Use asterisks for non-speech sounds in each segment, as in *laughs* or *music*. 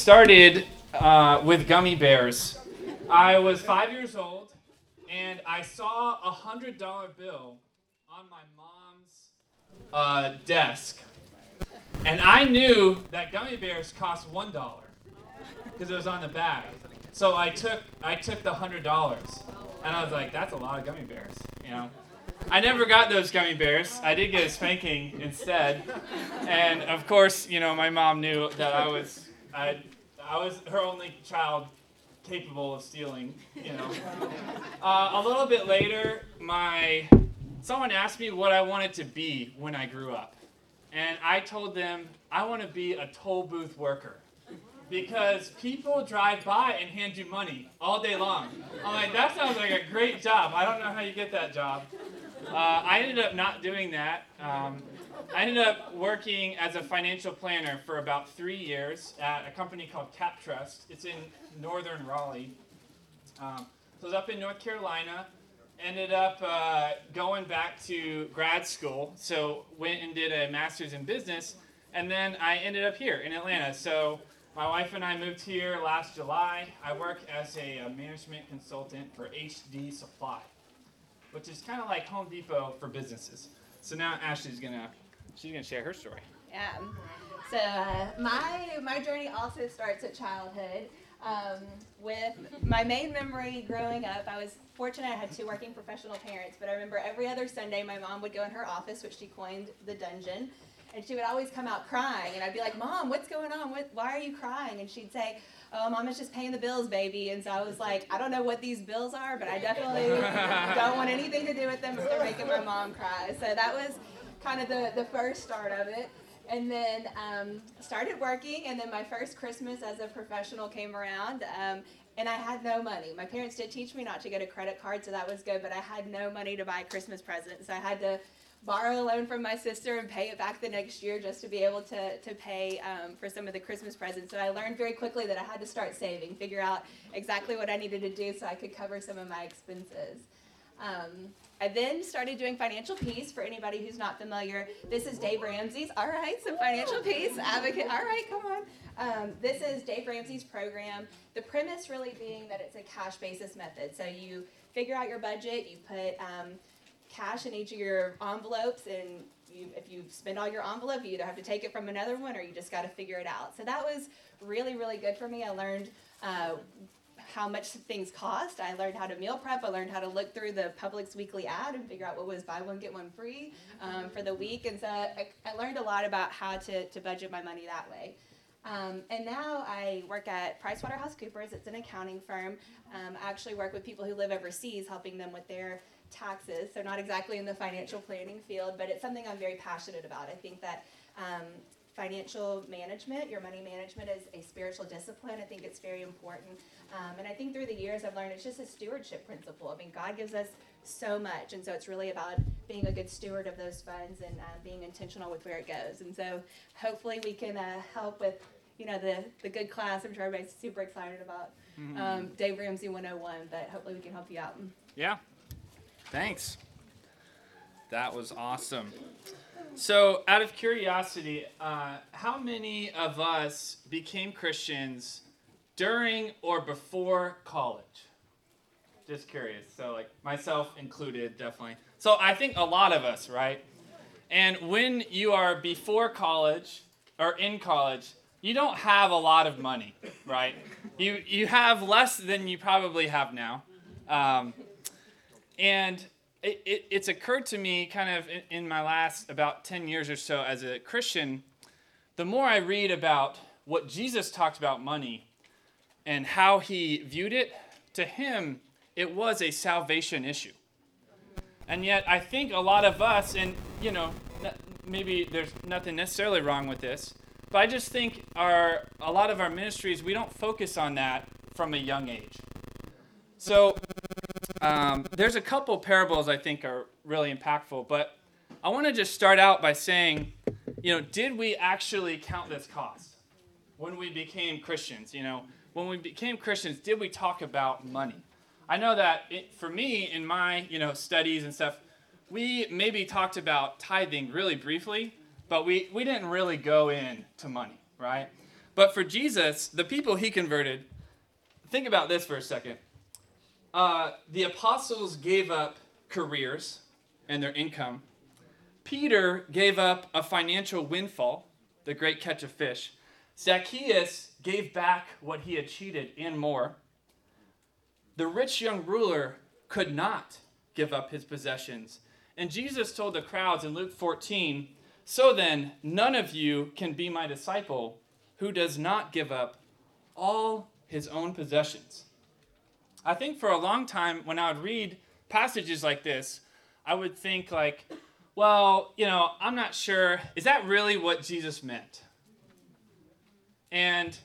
started uh, with gummy bears. I was five years old, and I saw a hundred dollar bill on my mom's uh, desk, and I knew that gummy bears cost one dollar because it was on the bag. So I took I took the hundred dollars, and I was like, "That's a lot of gummy bears," you know. I never got those gummy bears. I did get a spanking instead, and of course, you know, my mom knew that I was I, I was her only child capable of stealing. You know. Uh, a little bit later, my someone asked me what I wanted to be when I grew up, and I told them I want to be a toll booth worker because people drive by and hand you money all day long. I'm like, that sounds like a great job. I don't know how you get that job. Uh, I ended up not doing that. Um, I ended up working as a financial planner for about three years at a company called CapTrust. It's in northern Raleigh. Um, so I was up in North Carolina. Ended up uh, going back to grad school. So went and did a master's in business, and then I ended up here in Atlanta. So my wife and I moved here last July. I work as a, a management consultant for HD Supply, which is kind of like Home Depot for businesses. So now Ashley's gonna she's gonna share her story. Yeah. So uh, my my journey also starts at childhood. Um, with my main memory growing up, I was fortunate I had two working professional parents, but I remember every other Sunday my mom would go in her office, which she coined the dungeon, and she would always come out crying, and I'd be like, "Mom, what's going on? What, why are you crying?" And she'd say, "Oh, Mom is just paying the bills, baby." And so I was like, "I don't know what these bills are, but I definitely *laughs* don't want anything to do with them if they're making my mom cry." So that was kind of the the first start of it. And then um, started working and then my first christmas as a professional came around um, and i had no money. My parents did teach me not to get a credit card so that was good but i had no money to buy christmas presents. So i had to borrow a loan from my sister and pay it back the next year just to be able to, to pay um, for some of the christmas presents. So i learned very quickly that i had to start saving figure out exactly what i needed to do so i could cover some of my expenses um, I then started doing Financial Peace for anybody who's not familiar. This is Dave Ramsey's. All right, so Financial Peace advocate. All right, come on. Um, this is Dave Ramsey's program. The premise really being that it's a cash basis method. So you figure out your budget, you put um, cash in each of your envelopes, and you, if you spend all your envelope, you either have to take it from another one or you just got to figure it out. So that was really, really good for me. I learned uh, how much things cost. I learned how to meal prep. I learned how to look through the Publix weekly ad and figure out what was buy one get one free um, for the week. And so I, I, learned a lot about how to, to budget my money that way. Um, and now I work at PricewaterhouseCoopers. It's an accounting firm. Um, I actually work with people who live overseas, helping them with their taxes. So not exactly in the financial planning field, but it's something I'm very passionate about. I think that um, financial management, your money management is a spiritual discipline. I think it's very important. Um, and I think through the years I've learned it's just a stewardship principle. I mean, God gives us so much, and so it's really about being a good steward of those funds and uh, being intentional with where it goes. And so hopefully we can uh, help with you know the the good class. I'm sure everybody's super excited about mm-hmm. um, Dave Ramsey 101, but hopefully we can help you out. Yeah, thanks. That was awesome. So, out of curiosity, uh, how many of us became Christians during or before college? Just curious. So, like myself included, definitely. So, I think a lot of us, right? And when you are before college or in college, you don't have a lot of money, right? You, you have less than you probably have now. Um, and it, it, it's occurred to me kind of in, in my last about 10 years or so as a Christian, the more I read about what Jesus talked about money and how he viewed it, to him, it was a salvation issue. And yet, I think a lot of us, and you know, maybe there's nothing necessarily wrong with this, but I just think our a lot of our ministries we don't focus on that from a young age. So um, there's a couple parables I think are really impactful, but I want to just start out by saying, you know, did we actually count this cost when we became Christians? You know, when we became Christians, did we talk about money? I know that it, for me, in my you know studies and stuff, we maybe talked about tithing really briefly, but we, we didn't really go into money, right? But for Jesus, the people he converted, think about this for a second. Uh, the apostles gave up careers and their income. Peter gave up a financial windfall, the great catch of fish. Zacchaeus gave back what he had cheated and more. The rich young ruler could not give up his possessions. And Jesus told the crowds in Luke 14 So then, none of you can be my disciple who does not give up all his own possessions. I think for a long time, when I would read passages like this, I would think, like, well, you know, I'm not sure. Is that really what Jesus meant? And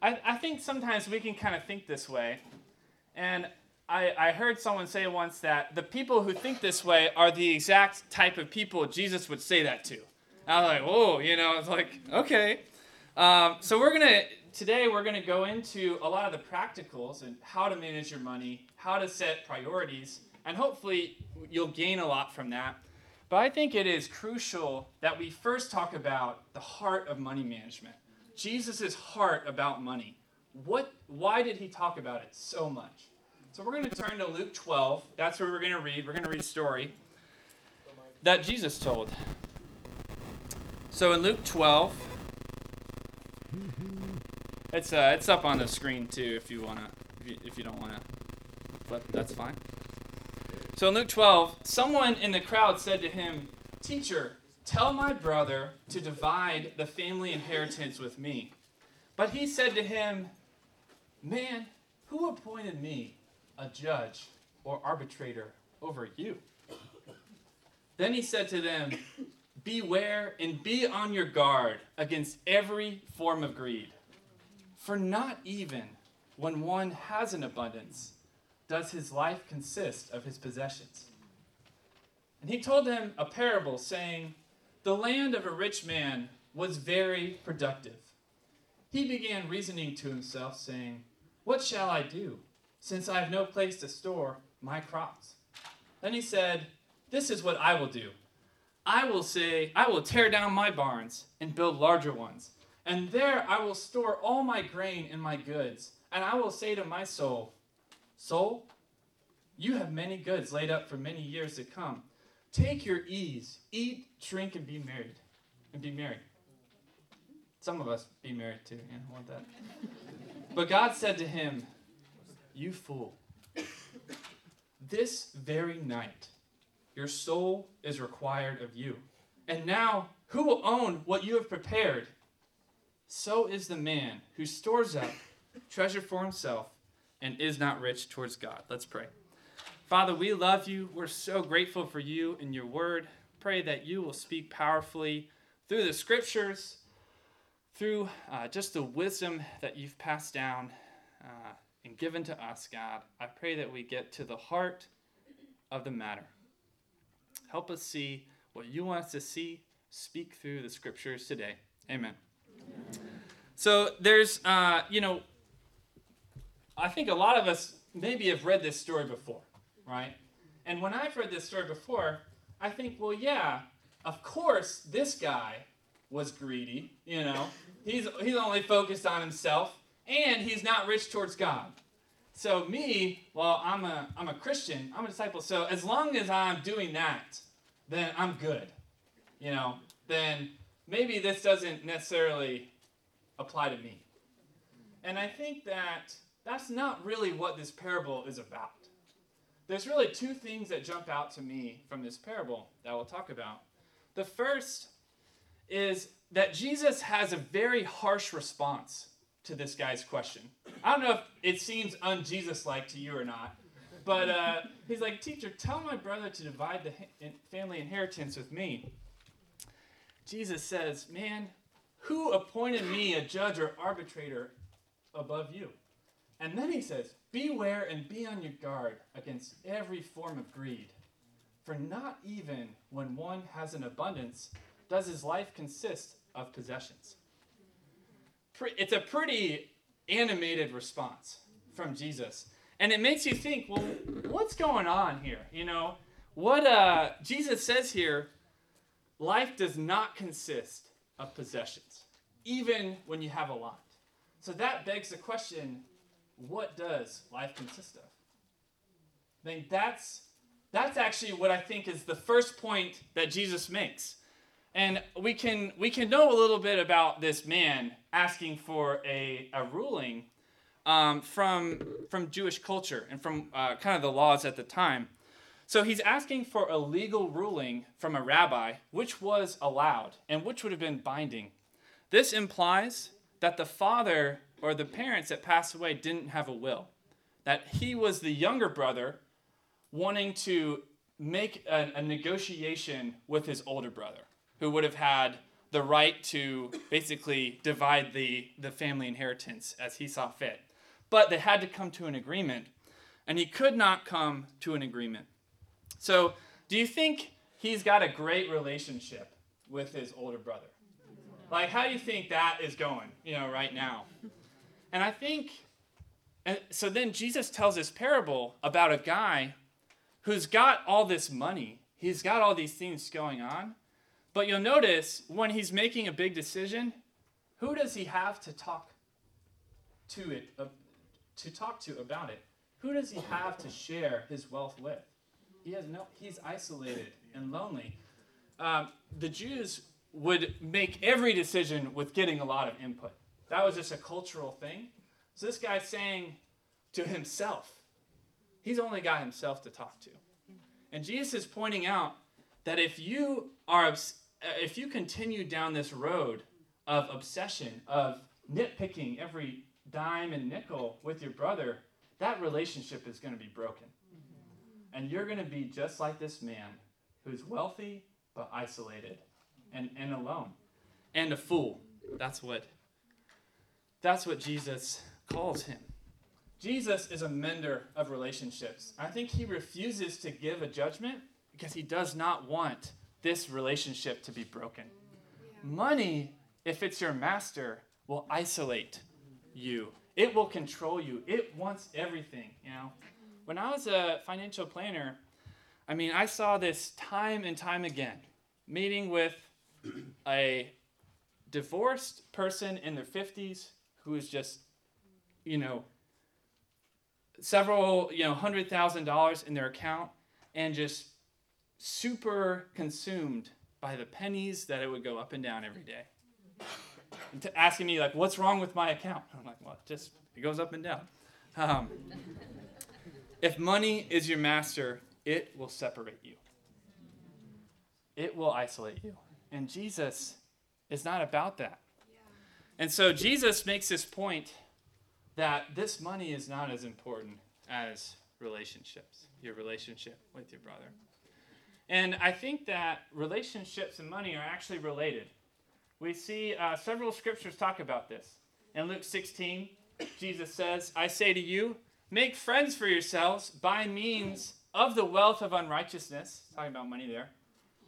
I, I think sometimes we can kind of think this way. And I, I heard someone say once that the people who think this way are the exact type of people Jesus would say that to. And I was like, whoa, you know, it's like, okay. Um, so we're going to, today we're going to go into a lot of the practicals and how to manage your money, how to set priorities, and hopefully you'll gain a lot from that. But I think it is crucial that we first talk about the heart of money management. Jesus' heart about money. What, why did he talk about it so much? So we're going to turn to Luke 12. That's where we're going to read. We're going to read a story that Jesus told. So in Luke 12, it's uh, it's up on the screen too if you wanna if you, if you don't wanna flip, that's fine. So in Luke 12, someone in the crowd said to him, "Teacher, tell my brother to divide the family inheritance with me." But he said to him, "Man, who appointed me a judge or arbitrator over you?" Then he said to them, Beware and be on your guard against every form of greed. For not even when one has an abundance does his life consist of his possessions. And he told them a parable, saying, The land of a rich man was very productive. He began reasoning to himself, saying, What shall I do, since I have no place to store my crops? Then he said, This is what I will do. I will say, I will tear down my barns and build larger ones. And there I will store all my grain and my goods. And I will say to my soul, Soul, you have many goods laid up for many years to come. Take your ease, eat, drink, and be married. And be merry. Some of us be married too, yeah, I want that. But God said to him, You fool, this very night your soul is required of you. And now, who will own what you have prepared? So is the man who stores up treasure for himself and is not rich towards God. Let's pray. Father, we love you. We're so grateful for you and your word. Pray that you will speak powerfully through the scriptures, through uh, just the wisdom that you've passed down uh, and given to us, God. I pray that we get to the heart of the matter. Help us see what you want us to see. Speak through the scriptures today. Amen. So there's, uh, you know, I think a lot of us maybe have read this story before, right? And when I've read this story before, I think, well, yeah, of course, this guy was greedy. You know, he's he's only focused on himself, and he's not rich towards God. So me, well, I'm a I'm a Christian, I'm a disciple. So as long as I'm doing that, then I'm good. You know, then maybe this doesn't necessarily apply to me. And I think that that's not really what this parable is about. There's really two things that jump out to me from this parable that we'll talk about. The first is that Jesus has a very harsh response to this guy's question. I don't know if it seems un-Jesus like to you or not, but uh, he's like, Teacher, tell my brother to divide the family inheritance with me. Jesus says, Man, who appointed me a judge or arbitrator above you? And then he says, Beware and be on your guard against every form of greed. For not even when one has an abundance does his life consist of possessions it's a pretty animated response from Jesus. And it makes you think, well, what's going on here? You know, what uh, Jesus says here life does not consist of possessions, even when you have a lot. So that begs the question what does life consist of? I mean, that's, that's actually what I think is the first point that Jesus makes. And we can, we can know a little bit about this man asking for a, a ruling um, from, from Jewish culture and from uh, kind of the laws at the time. So he's asking for a legal ruling from a rabbi, which was allowed and which would have been binding. This implies that the father or the parents that passed away didn't have a will, that he was the younger brother wanting to make a, a negotiation with his older brother, who would have had the right to basically divide the, the family inheritance as he saw fit. But they had to come to an agreement, and he could not come to an agreement. So, do you think he's got a great relationship with his older brother? Like, how do you think that is going, you know, right now? And I think, and so then Jesus tells this parable about a guy who's got all this money, he's got all these things going on, but you'll notice when he's making a big decision, who does he have to talk to it, uh, to talk to about it? Who does he have to share his wealth with? He has no. He's isolated and lonely. Um, the Jews would make every decision with getting a lot of input. That was just a cultural thing. So this guy's saying to himself, he's only got himself to talk to. And Jesus is pointing out that if you are uh, if you continue down this road of obsession, of nitpicking every dime and nickel with your brother, that relationship is going to be broken. And you're going to be just like this man who's wealthy but isolated and, and alone and a fool. That's what that's what Jesus calls him. Jesus is a mender of relationships. I think he refuses to give a judgment because he does not want this relationship to be broken. Money, if it's your master, will isolate you. It will control you. It wants everything, you know. When I was a financial planner, I mean, I saw this time and time again. Meeting with a divorced person in their 50s who is just, you know, several, you know, hundred thousand dollars in their account and just super consumed by the pennies that it would go up and down every day. And to asking me like, "What's wrong with my account?" I'm like, "Well, just it goes up and down." Um, if money is your master, it will separate you. It will isolate you. And Jesus is not about that. And so Jesus makes this point that this money is not as important as relationships, your relationship with your brother. And I think that relationships and money are actually related. We see uh, several scriptures talk about this. In Luke 16, Jesus says, I say to you, make friends for yourselves by means of the wealth of unrighteousness, talking about money there,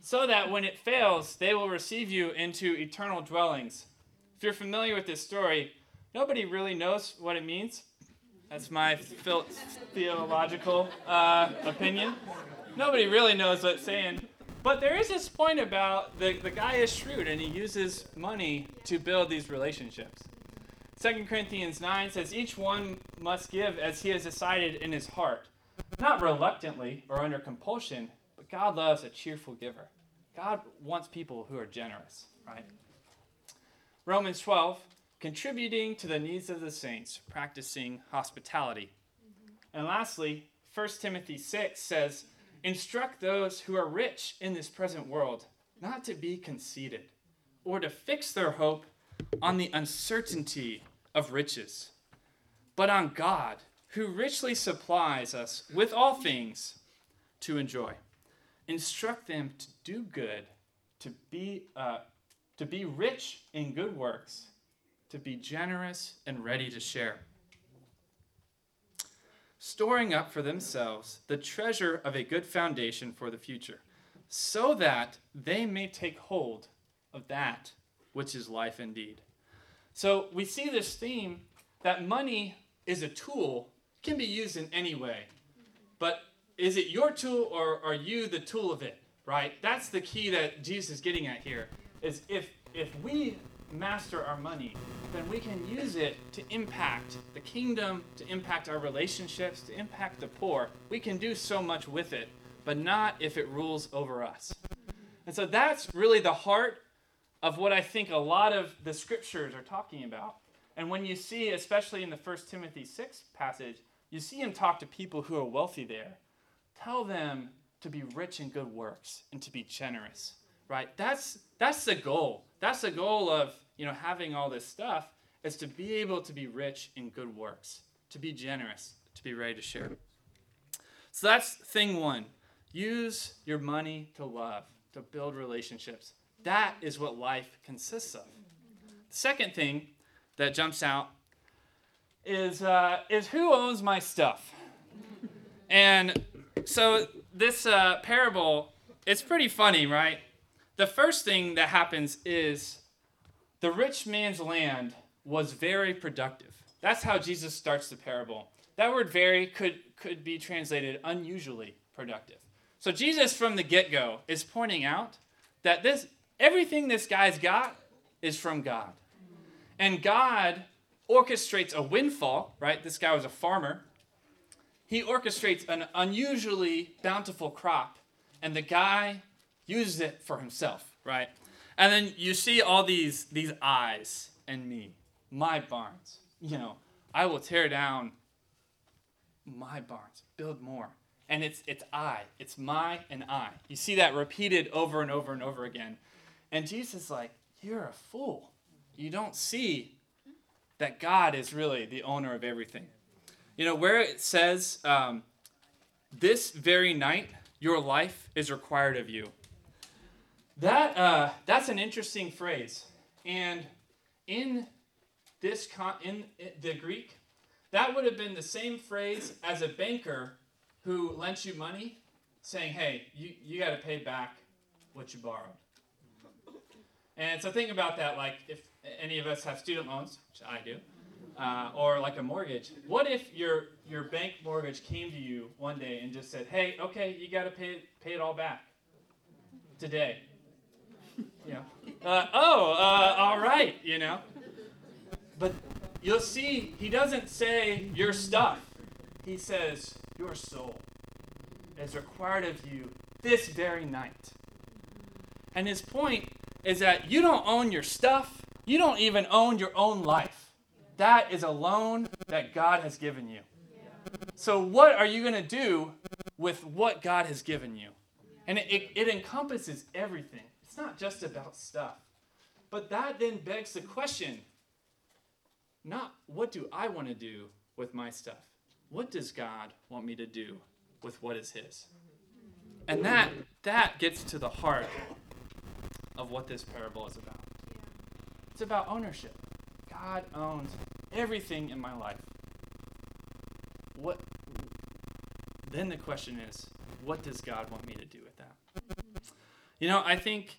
so that when it fails, they will receive you into eternal dwellings. If you're familiar with this story, nobody really knows what it means. That's my theological uh, opinion. Nobody really knows what it's saying. But there is this point about the, the guy is shrewd and he uses money to build these relationships. 2 Corinthians 9 says, Each one must give as he has decided in his heart, not reluctantly or under compulsion, but God loves a cheerful giver. God wants people who are generous, right? Romans 12, contributing to the needs of the saints, practicing hospitality. Mm-hmm. And lastly, 1 Timothy 6 says, Instruct those who are rich in this present world not to be conceited or to fix their hope on the uncertainty of riches, but on God, who richly supplies us with all things to enjoy. Instruct them to do good, to be, uh, to be rich in good works, to be generous and ready to share storing up for themselves the treasure of a good foundation for the future, so that they may take hold of that which is life indeed. So we see this theme that money is a tool, can be used in any way. But is it your tool or are you the tool of it? Right? That's the key that Jesus is getting at here. Is if if we master our money, then we can use it to impact the kingdom, to impact our relationships, to impact the poor. We can do so much with it, but not if it rules over us. And so that's really the heart of what I think a lot of the scriptures are talking about. And when you see, especially in the 1 Timothy 6 passage, you see him talk to people who are wealthy there. Tell them to be rich in good works and to be generous, right? That's, that's the goal. That's the goal of you know, having all this stuff is to be able to be rich in good works, to be generous, to be ready to share. So that's thing one. Use your money to love, to build relationships. That is what life consists of. The second thing that jumps out is, uh, is who owns my stuff? And so this uh, parable, it's pretty funny, right? The first thing that happens is the rich man's land was very productive. That's how Jesus starts the parable. That word very could, could be translated unusually productive. So Jesus from the get-go is pointing out that this everything this guy's got is from God. And God orchestrates a windfall, right? This guy was a farmer. He orchestrates an unusually bountiful crop, and the guy uses it for himself, right? And then you see all these these eyes and me, my barns. You know, I will tear down my barns, build more. And it's it's I, it's my and I. You see that repeated over and over and over again. And Jesus like, You're a fool. You don't see that God is really the owner of everything. You know, where it says, um, This very night, your life is required of you. That, uh, that's an interesting phrase. And in this con- in the Greek, that would have been the same phrase as a banker who lent you money saying, hey, you, you got to pay back what you borrowed. And so think about that, like if any of us have student loans, which I do, uh, or like a mortgage. What if your your bank mortgage came to you one day and just said, "Hey, okay, you got to pay pay it all back today." Know, uh, oh, uh, all right, you know. But you'll see, he doesn't say your stuff. He says your soul is required of you this very night. And his point is that you don't own your stuff, you don't even own your own life. That is a loan that God has given you. So, what are you going to do with what God has given you? And it, it, it, encompasses everything, it's not just about stuff. But that then begs the question not what do I want to do with my stuff? What does God want me to do with what is His? And that, that gets to the heart of what this parable is about. It's about ownership. God owns everything in my life. What then the question is, what does God want me to do with that? You know, I think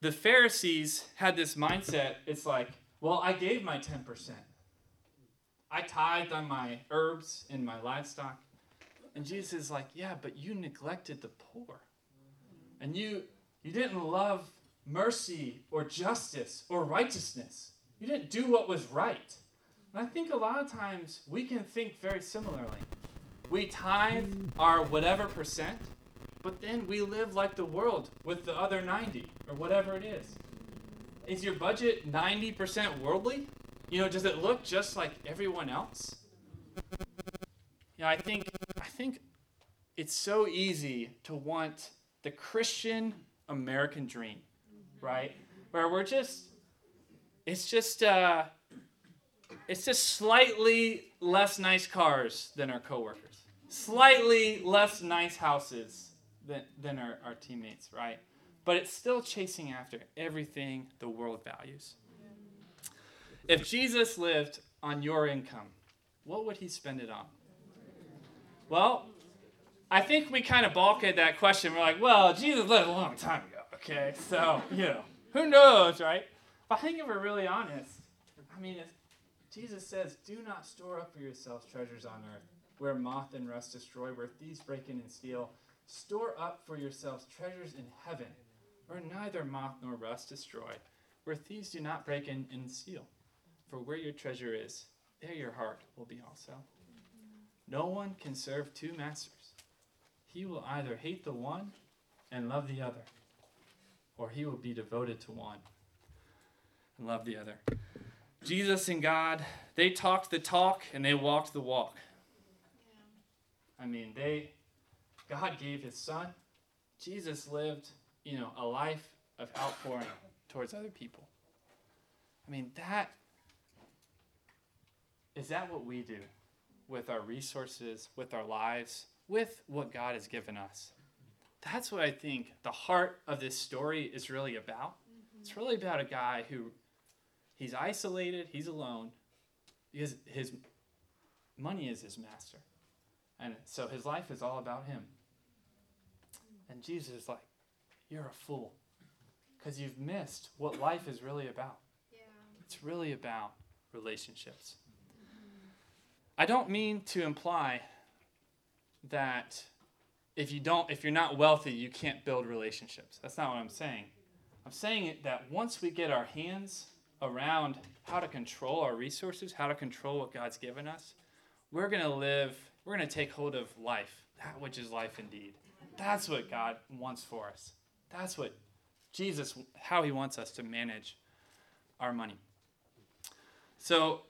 the Pharisees had this mindset. It's like, well, I gave my 10%. I tithed on my herbs and my livestock. And Jesus is like, yeah, but you neglected the poor. And you you didn't love mercy or justice or righteousness. You didn't do what was right. And I think a lot of times we can think very similarly. We tithe our whatever percent, but then we live like the world with the other 90 or whatever it is. Is your budget 90% worldly? You know, does it look just like everyone else? Yeah, I think I think it's so easy to want the Christian American dream, right? Where we're just it's just uh, it's just slightly less nice cars than our coworkers, slightly less nice houses than, than our, our teammates, right? But it's still chasing after everything the world values. If Jesus lived on your income, what would he spend it on? Well, I think we kind of balk at that question. We're like, well, Jesus lived a long time ago, okay? So, you know, who knows, right? But I think if we're really honest, I mean, Jesus says, do not store up for yourselves treasures on earth, where moth and rust destroy, where thieves break in and steal. Store up for yourselves treasures in heaven, where neither moth nor rust destroy, where thieves do not break in and steal. For where your treasure is, there your heart will be also. No one can serve two masters. He will either hate the one and love the other, or he will be devoted to one and love the other. Jesus and God, they talked the talk and they walked the walk. I mean, they God gave his son. Jesus lived, you know, a life of outpouring towards other people. I mean, that is that what we do with our resources, with our lives, with what God has given us? That's what I think the heart of this story is really about. Mm-hmm. It's really about a guy who he's isolated, he's alone, because his money is his master. And so his life is all about him. And Jesus is like, You're a fool. Because you've missed what life is really about. Yeah. It's really about relationships. I don't mean to imply that if you don't if you're not wealthy, you can't build relationships. That's not what I'm saying. I'm saying that once we get our hands around how to control our resources, how to control what God's given us, we're going to live, we're going to take hold of life, that which is life indeed. That's what God wants for us. That's what Jesus, how he wants us to manage our money. So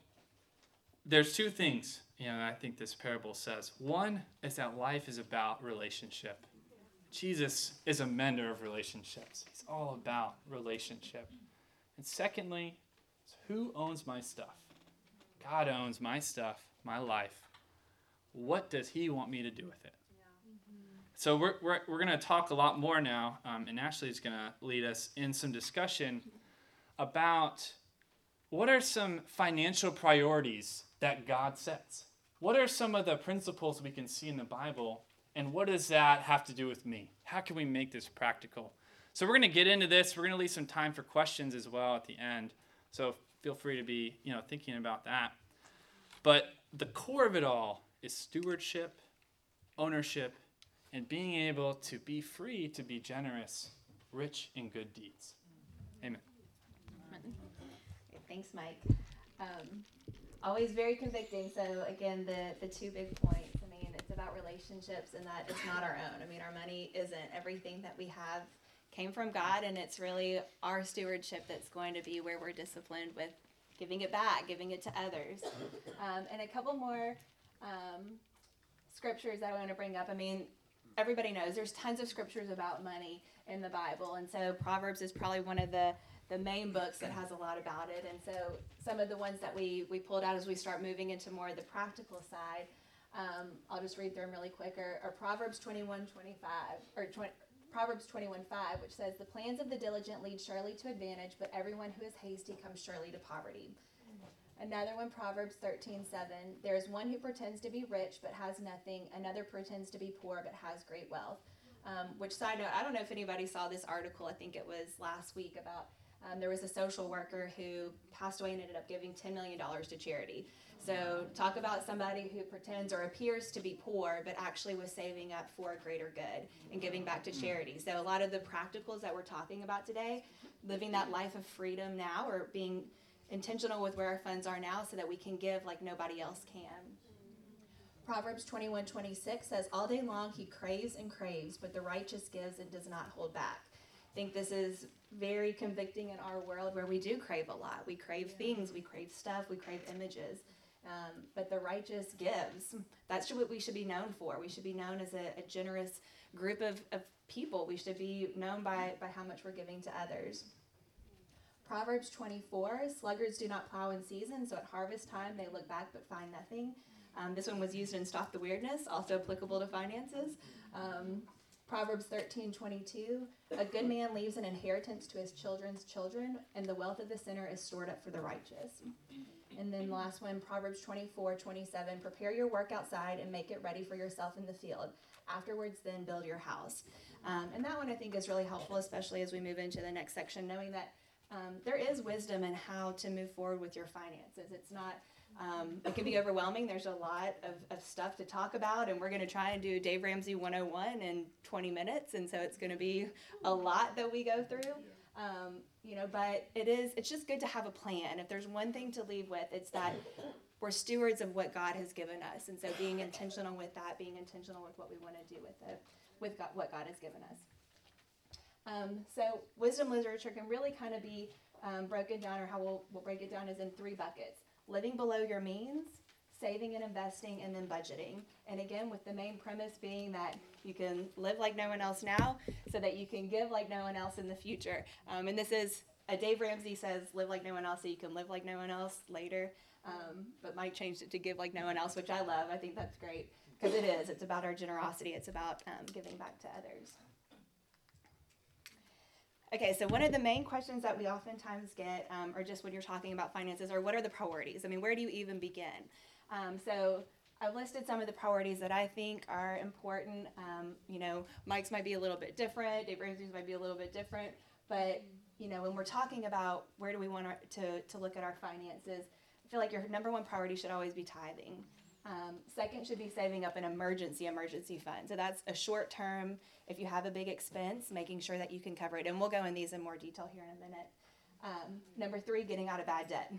there's two things, you know, I think this parable says. One is that life is about relationship. Jesus is a mender of relationships. He's all about relationship. And secondly, who owns my stuff? God owns my stuff, my life. What does he want me to do with it? So we're, we're, we're going to talk a lot more now, um, and Ashley is going to lead us in some discussion about what are some financial priorities that God sets? What are some of the principles we can see in the Bible, and what does that have to do with me? How can we make this practical? So we're going to get into this. We're going to leave some time for questions as well at the end. So feel free to be, you know, thinking about that. But the core of it all is stewardship, ownership, and being able to be free to be generous, rich in good deeds. Amen. Thanks, Mike. Um, always very convicting. So again, the the two big points. I mean, it's about relationships, and that it's not our own. I mean, our money isn't everything that we have came from God, and it's really our stewardship that's going to be where we're disciplined with giving it back, giving it to others. Um, and a couple more um, scriptures that I want to bring up. I mean, everybody knows there's tons of scriptures about money in the Bible, and so Proverbs is probably one of the the main books that has a lot about it. And so some of the ones that we we pulled out as we start moving into more of the practical side. Um, I'll just read through them really quick. Are, are Proverbs 21, 25, or 20, Proverbs 21, 5, which says, The plans of the diligent lead surely to advantage, but everyone who is hasty comes surely to poverty. Another one, Proverbs 13, 7. There is one who pretends to be rich but has nothing. Another pretends to be poor but has great wealth. Um, which side note, I don't know if anybody saw this article. I think it was last week about um, there was a social worker who passed away and ended up giving $10 million to charity. So, talk about somebody who pretends or appears to be poor, but actually was saving up for a greater good and giving back to charity. So, a lot of the practicals that we're talking about today, living that life of freedom now or being intentional with where our funds are now so that we can give like nobody else can. Proverbs 21 26 says, All day long he craves and craves, but the righteous gives and does not hold back. I think this is very convicting in our world where we do crave a lot. We crave things, we crave stuff, we crave images. Um, but the righteous gives. That's what we should be known for. We should be known as a, a generous group of, of people. We should be known by, by how much we're giving to others. Proverbs 24 Sluggards do not plow in season, so at harvest time they look back but find nothing. Um, this one was used in Stop the Weirdness, also applicable to finances. Um, Proverbs 13 22 A good man leaves an inheritance to his children's children, and the wealth of the sinner is stored up for the righteous. And then the last one, Proverbs 24 27 Prepare your work outside and make it ready for yourself in the field. Afterwards, then build your house. Um, and that one I think is really helpful, especially as we move into the next section, knowing that um, there is wisdom in how to move forward with your finances. It's not, um, it can be overwhelming. There's a lot of, of stuff to talk about, and we're going to try and do Dave Ramsey 101 in 20 minutes, and so it's going to be a lot that we go through. Um, you know, but it is, it's just good to have a plan. If there's one thing to leave with, it's that we're stewards of what God has given us. And so being intentional with that, being intentional with what we want to do with it, with God, what God has given us. Um, so wisdom literature can really kind of be um, broken down, or how we'll, we'll break it down is in three buckets. Living below your means, saving and investing, and then budgeting. And again, with the main premise being that you can live like no one else now so that you can give like no one else in the future. Um, and this is, Dave Ramsey says, live like no one else so you can live like no one else later. Um, but Mike changed it to give like no one else, which I love. I think that's great because it is. It's about our generosity, it's about um, giving back to others. Okay, so one of the main questions that we oftentimes get, um, or just when you're talking about finances, are what are the priorities? I mean, where do you even begin? Um, so I've listed some of the priorities that I think are important. Um, you know, Mike's might be a little bit different, Dave Ramsey's might be a little bit different, but you know, when we're talking about where do we want our, to, to look at our finances, I feel like your number one priority should always be tithing. Um, second should be saving up an emergency emergency fund. So that's a short term. If you have a big expense, making sure that you can cover it. And we'll go in these in more detail here in a minute. Um, number three, getting out of bad debt.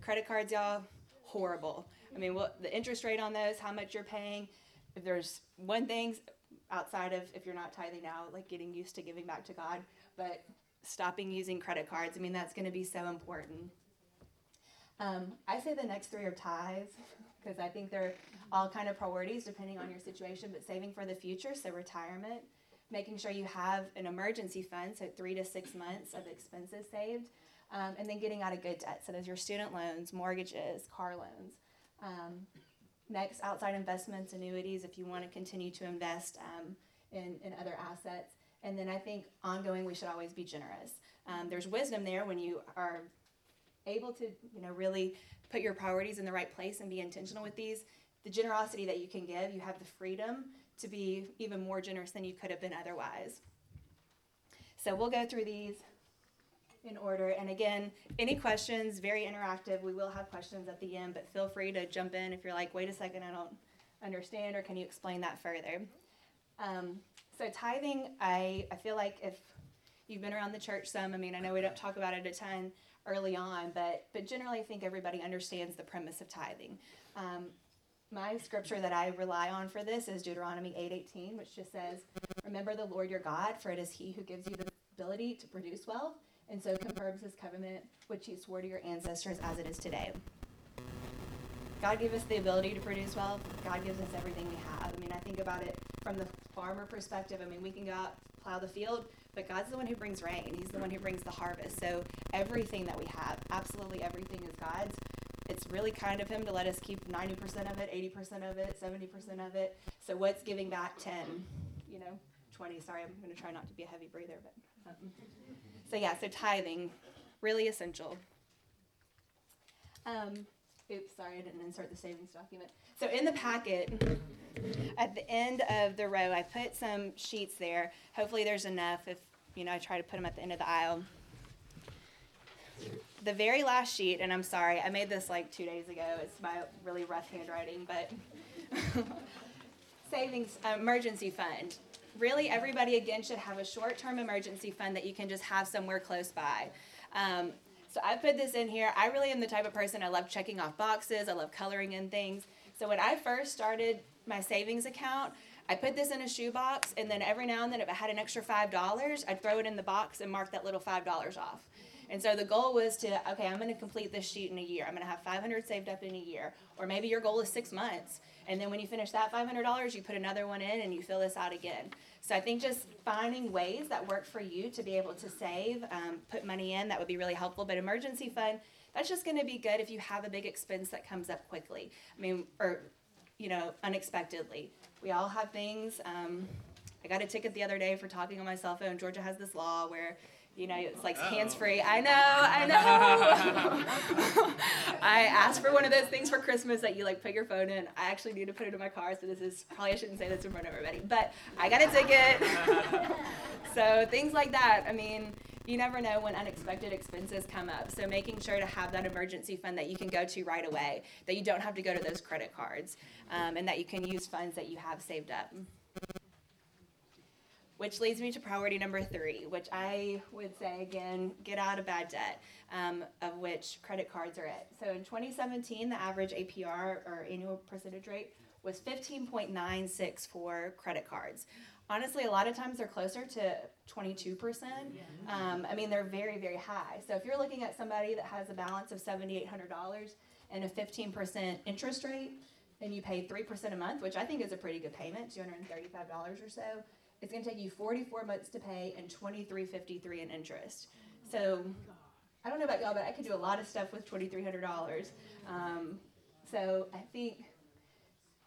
Credit cards, y'all, horrible. I mean, what the interest rate on those, how much you're paying. If there's one thing outside of if you're not tithing now, like getting used to giving back to God, but stopping using credit cards. I mean, that's going to be so important. Um, I say the next three are tithes because I think they're all kind of priorities depending on your situation, but saving for the future, so retirement, making sure you have an emergency fund, so three to six months of expenses saved, um, and then getting out of good debt. So those are your student loans, mortgages, car loans. Um, next, outside investments, annuities, if you want to continue to invest um, in, in other assets. And then I think ongoing, we should always be generous. Um, there's wisdom there when you are able to, you know, really put your priorities in the right place and be intentional with these. The generosity that you can give, you have the freedom to be even more generous than you could have been otherwise. So we'll go through these in order. And again, any questions, very interactive. We will have questions at the end, but feel free to jump in if you're like, wait a second, I don't understand, or can you explain that further? Um, so tithing, I, I feel like if you've been around the church some, I mean, I know we don't talk about it a ton early on, but but generally I think everybody understands the premise of tithing. Um, my scripture that I rely on for this is Deuteronomy 8:18, which just says, "Remember the Lord your God, for it is He who gives you the ability to produce wealth, and so confirms His covenant, which He swore to your ancestors as it is today." God gave us the ability to produce wealth. God gives us everything we have. I mean, I think about it from the farmer perspective. I mean, we can go out, plow the field, but God's the one who brings rain. He's the one who brings the harvest. So everything that we have, absolutely everything is God's. It's really kind of Him to let us keep 90% of it, 80% of it, 70% of it. So what's giving back 10? You know, 20. Sorry, I'm going to try not to be a heavy breather, but. Um, so yeah, so tithing, really essential. Um, oops, sorry, I didn't insert the savings document. So in the packet, at the end of the row, I put some sheets there. Hopefully, there's enough. If you know, I try to put them at the end of the aisle. The very last sheet, and I'm sorry, I made this like two days ago. It's my really rough handwriting, but *laughs* savings emergency fund. Really, everybody again should have a short-term emergency fund that you can just have somewhere close by. Um, so I put this in here. I really am the type of person I love checking off boxes. I love coloring in things. So when I first started my savings account, I put this in a shoebox, and then every now and then, if I had an extra five dollars, I'd throw it in the box and mark that little five dollars off. And so the goal was to, okay, I'm going to complete this sheet in a year. I'm going to have 500 saved up in a year, or maybe your goal is six months, and then when you finish that $500, you put another one in and you fill this out again. So I think just finding ways that work for you to be able to save, um, put money in, that would be really helpful. But emergency fund, that's just going to be good if you have a big expense that comes up quickly. I mean, or you know, unexpectedly. We all have things. Um, I got a ticket the other day for talking on my cell phone. Georgia has this law where, you know, it's like hands free. I know, I know. *laughs* I asked for one of those things for Christmas that you like put your phone in. I actually need to put it in my car, so this is probably I shouldn't say this in front of everybody, but I got a ticket. *laughs* so things like that. I mean, you never know when unexpected expenses come up. So making sure to have that emergency fund that you can go to right away, that you don't have to go to those credit cards, um, and that you can use funds that you have saved up. Which leads me to priority number three, which I would say again, get out of bad debt, um, of which credit cards are it. So in 2017, the average APR or annual percentage rate was 15.96 for credit cards. Honestly, a lot of times they're closer to 22%. Um, I mean, they're very, very high. So if you're looking at somebody that has a balance of $7,800 and a 15% interest rate, and you pay 3% a month, which I think is a pretty good payment, $235 or so, it's gonna take you 44 months to pay and 23.53 in interest. So I don't know about y'all, but I could do a lot of stuff with $2,300. Um, so I think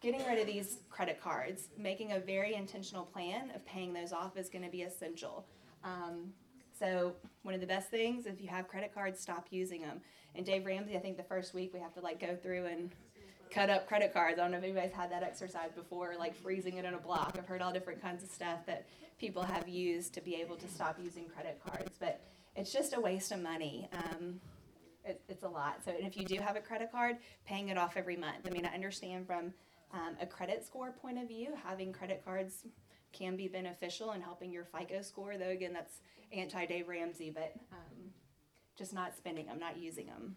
getting rid of these credit cards, making a very intentional plan of paying those off is going to be essential. Um, so one of the best things, if you have credit cards, stop using them. And Dave Ramsey, I think the first week we have to like go through and cut up credit cards. I don't know if anybody's had that exercise before, like freezing it in a block. I've heard all different kinds of stuff that people have used to be able to stop using credit cards, but it's just a waste of money. Um, it, it's a lot. So, and if you do have a credit card, paying it off every month. I mean, I understand from um, a credit score point of view, having credit cards can be beneficial in helping your FICO score, though, again, that's anti Dave Ramsey, but um, just not spending them, not using them.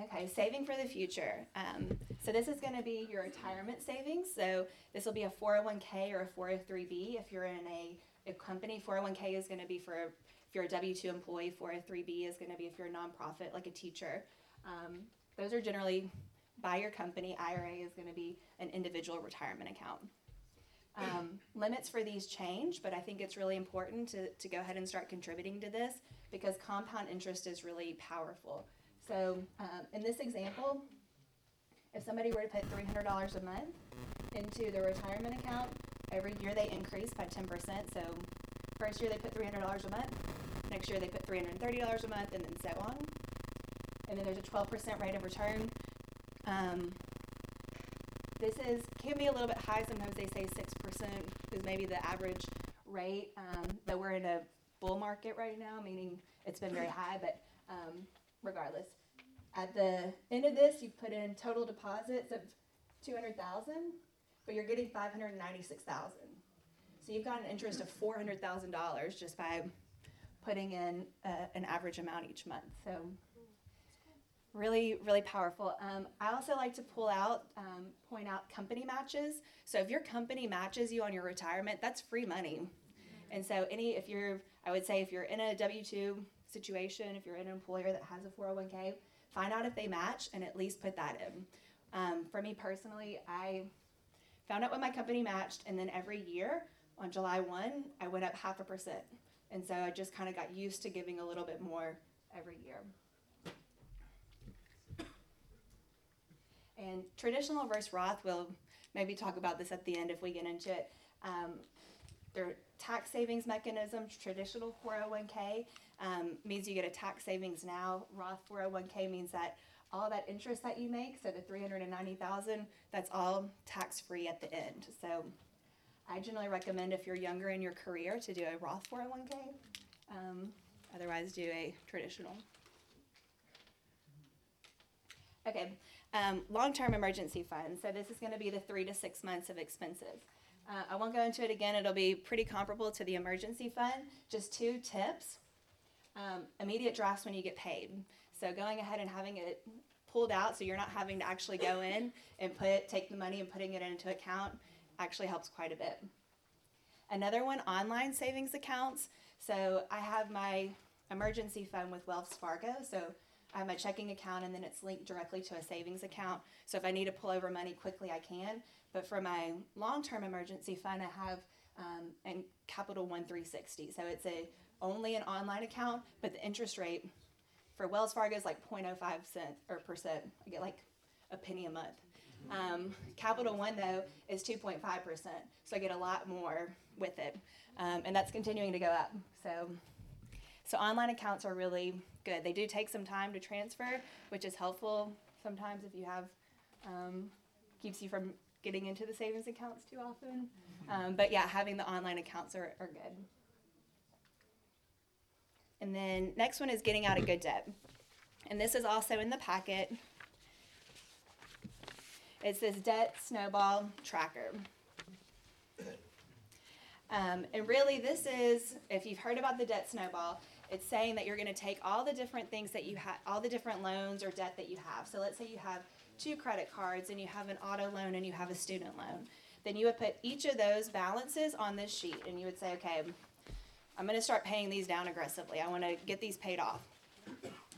Okay, saving for the future. Um, so this is going to be your retirement savings. So this will be a 401k or a 403b if you're in a, a company. 401k is going to be for if you're a W-2 employee. 403b is going to be if you're a nonprofit like a teacher. Um, those are generally by your company. IRA is going to be an individual retirement account. Um, limits for these change, but I think it's really important to, to go ahead and start contributing to this because compound interest is really powerful. So um, in this example, if somebody were to put $300 a month into their retirement account, every year they increase by 10%. So first year they put $300 a month, next year they put $330 a month, and then so on. And then there's a 12% rate of return. Um, this is can be a little bit high. Sometimes they say 6% is maybe the average rate. Um, we're in a bull market right now, meaning it's been very high, but um, regardless. At the end of this, you've put in total deposits of 200,000, but you're getting 596,000. So you've got an interest of $400,000 just by putting in uh, an average amount each month. So really, really powerful. Um, I also like to pull out, um, point out company matches. So if your company matches you on your retirement, that's free money. And so any, if you're, I would say if you're in a W-2 situation, if you're an employer that has a 401k, find out if they match and at least put that in. Um, for me personally, I found out when my company matched, and then every year on July 1, I went up half a percent. And so I just kind of got used to giving a little bit more every year. And traditional versus Roth, we'll maybe talk about this at the end if we get into it. Um, their tax savings mechanisms, traditional 401k um, means you get a tax savings now. Roth 401k means that all that interest that you make, so the 390,000, that's all tax free at the end. So I generally recommend if you're younger in your career to do a Roth 401k. Um, otherwise, do a traditional. Okay, um, long-term emergency fund. So this is going to be the three to six months of expenses. Uh, I won't go into it again. It'll be pretty comparable to the emergency fund. Just two tips. Um, immediate drafts when you get paid. So going ahead and having it pulled out so you're not having to actually go in and put take the money and putting it into account actually helps quite a bit. Another one, online savings accounts. So I have my emergency fund with Wells Fargo. So I have my checking account and then it's linked directly to a savings account. So if I need to pull over money quickly, I can. But for my long-term emergency fund, I have um, and Capital One 360. So it's a only an online account, but the interest rate for Wells Fargo is like 0.05 cent or percent. I get like a penny a month. Um, Capital One though is 2.5 percent, so I get a lot more with it, um, and that's continuing to go up. So, so online accounts are really good. They do take some time to transfer, which is helpful sometimes if you have um, keeps you from getting into the savings accounts too often. Um, but yeah, having the online accounts are, are good. And then next one is getting out of good debt. And this is also in the packet. It's this debt snowball tracker. Um, and really, this is, if you've heard about the debt snowball, it's saying that you're going to take all the different things that you have, all the different loans or debt that you have. So let's say you have two credit cards and you have an auto loan and you have a student loan. Then you would put each of those balances on this sheet and you would say, okay, I'm going to start paying these down aggressively. I want to get these paid off.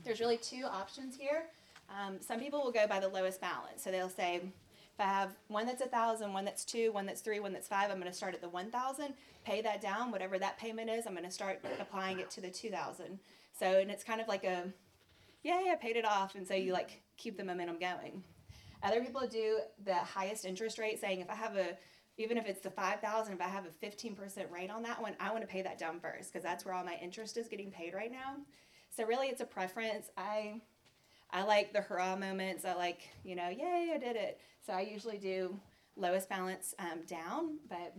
There's really two options here. Um, some people will go by the lowest balance. So they'll say, if I have one that's a thousand, one that's two, one that's three, one that's five, I'm going to start at the one thousand, pay that down, whatever that payment is. I'm going to start applying it to the two thousand. So and it's kind of like a, yay, I paid it off, and so you like keep the momentum going. Other people do the highest interest rate, saying if I have a even if it's the 5000 if i have a 15% rate on that one i want to pay that down first because that's where all my interest is getting paid right now. So really it's a preference. I i like the hurrah moments. I like you know yay i did it. So i usually do lowest balance um, down but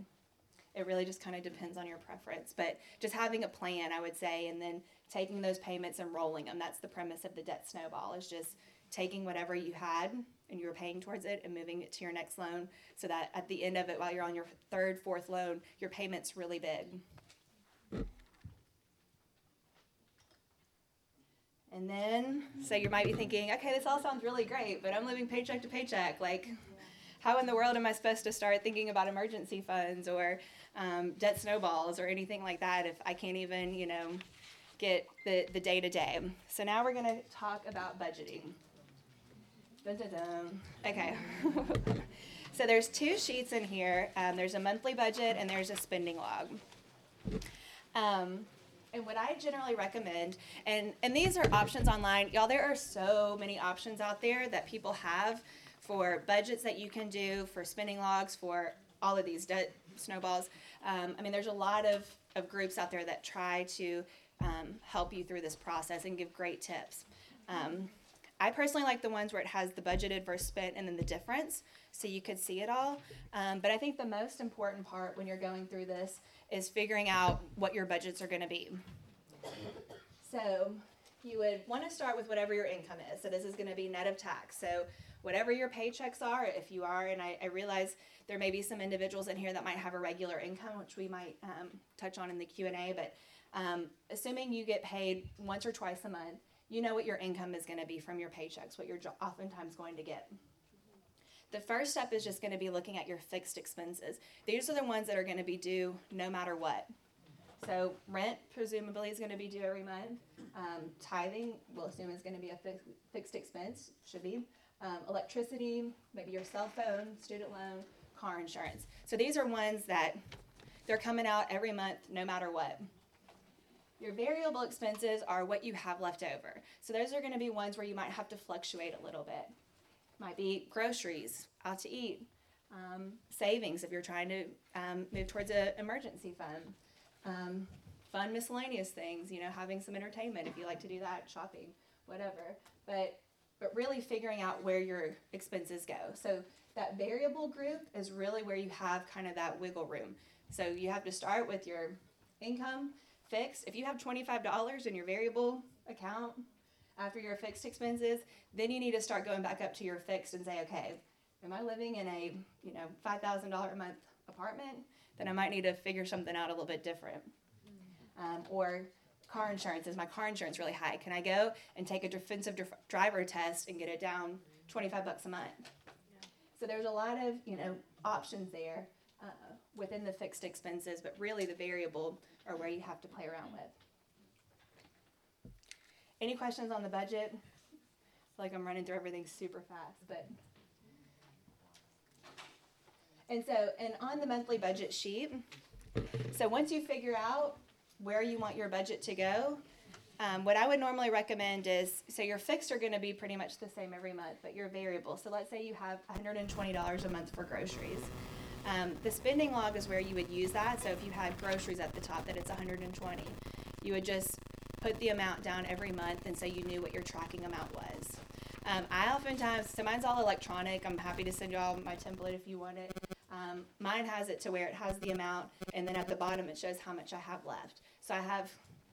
it really just kind of depends on your preference. But just having a plan i would say and then taking those payments and rolling them that's the premise of the debt snowball is just taking whatever you had and you were paying towards it and moving it to your next loan so that at the end of it while you're on your third fourth loan your payment's really big. And then so you might be thinking okay this all sounds really great but i'm living paycheck to paycheck. Like how in the world am i supposed to start thinking about emergency funds or um, debt snowballs or anything like that if i can't even you know get the, the day-to-day? So now we're going to talk about budgeting Okay. *laughs* so there's two sheets in here. Um, there's a monthly budget and there's a spending log. Um, and what I generally recommend, and and these are options online, y'all. There are so many options out there that people have for budgets that you can do, for spending logs, for all of these debt snowballs. Um, I mean, there's a lot of of groups out there that try to um, help you through this process and give great tips. Um, I personally like the ones where it has the budgeted versus spent and then the difference so you could see it all. Um, but I think the most important part when you're going through this is figuring out what your budgets are going to be. So you would want to start with whatever your income is. So this is going to be net of tax. So whatever your paychecks are, if you are, and I, I realize there may be some individuals in here that might have a regular income, which we might um, touch on in the Q&A, but um, assuming you get paid once or twice a month, you know what your income is going to be from your paychecks, what you're oftentimes going to get. The first step is just going to be looking at your fixed expenses. These are the ones that are going to be due no matter what. So rent presumably is going to be due every month. Um, tithing, we'll assume is going to be a fixed, fixed expense, should be. Um, electricity, maybe your cell phone, student loan, car insurance. So these are ones that they're coming out every month no matter what. Your variable expenses are what you have left over. So those are going to be ones where you might have to fluctuate a little bit. Might be groceries, out to eat, um, savings if you're trying to um, move towards an emergency fund, um, fun miscellaneous things, you know, having some entertainment if you like to do that, shopping, whatever. But but really figuring out where your expenses go. So that variable group is really where you have kind of that wiggle room. So you have to start with your income fixed. If you have $25 in your variable account after your fixed expenses, then you need to start going back up to your fixed and say, okay, am I living in a, you know, $5,000 a month apartment? Then I might need to figure something out a little bit different. Um, or car insurance, is my car insurance really high? Can I go and take a defensive dr- driver test and get it down 25 bucks a month? So there's a lot of, you know, options there within the fixed expenses, but really the variable are where you have to play around with. Any questions on the budget? I feel like I'm running through everything super fast, but. And so, and on the monthly budget sheet, so once you figure out where you want your budget to go, um, what I would normally recommend is so your fixed are going to be pretty much the same every month, but your variable. So let's say you have $120 a month for groceries. Um, the spending log is where you would use that. So if you had groceries at the top that it's 120, you would just put the amount down every month and so you knew what your tracking amount was. Um, I oftentimes, so mine's all electronic. I'm happy to send y'all my template if you want it. Um, mine has it to where it has the amount and then at the bottom it shows how much I have left. So I have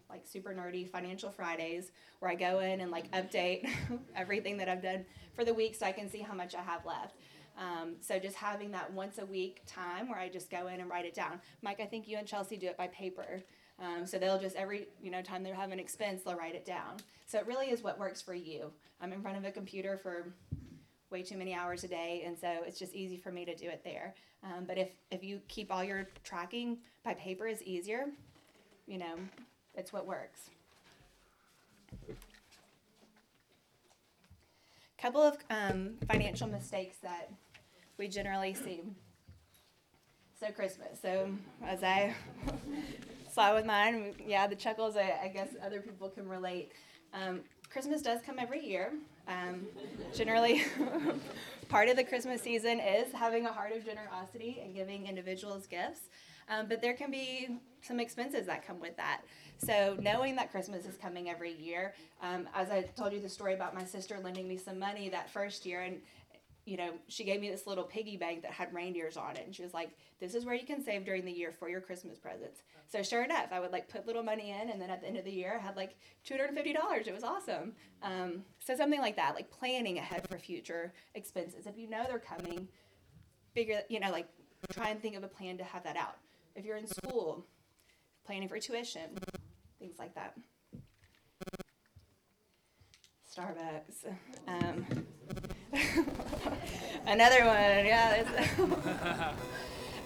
like super nerdy financial Fridays where I go in and like update *laughs* everything that I've done for the week so I can see how much I have left. Um, so just having that once a week time where I just go in and write it down. Mike, I think you and Chelsea do it by paper. Um, so they'll just every you know time they have an expense, they'll write it down. So it really is what works for you. I'm in front of a computer for way too many hours a day, and so it's just easy for me to do it there. Um, but if if you keep all your tracking by paper is easier, you know, it's what works. Couple of um, financial mistakes that we generally see. So Christmas. So as I *laughs* saw with mine, yeah, the chuckles. I, I guess other people can relate. Um, Christmas does come every year. Um, generally, *laughs* part of the Christmas season is having a heart of generosity and giving individuals gifts. Um, but there can be some expenses that come with that. So knowing that Christmas is coming every year, um, as I told you the story about my sister lending me some money that first year, and you know, she gave me this little piggy bank that had reindeers on it. And she was like, this is where you can save during the year for your Christmas presents. So sure enough, I would like put little money in. And then at the end of the year, I had like $250. It was awesome. Um, so something like that, like planning ahead for future expenses. If you know they're coming, figure, you know, like try and think of a plan to have that out. If you're in school, planning for tuition, things like that. Starbucks. Um, *laughs* another one, yeah. *laughs*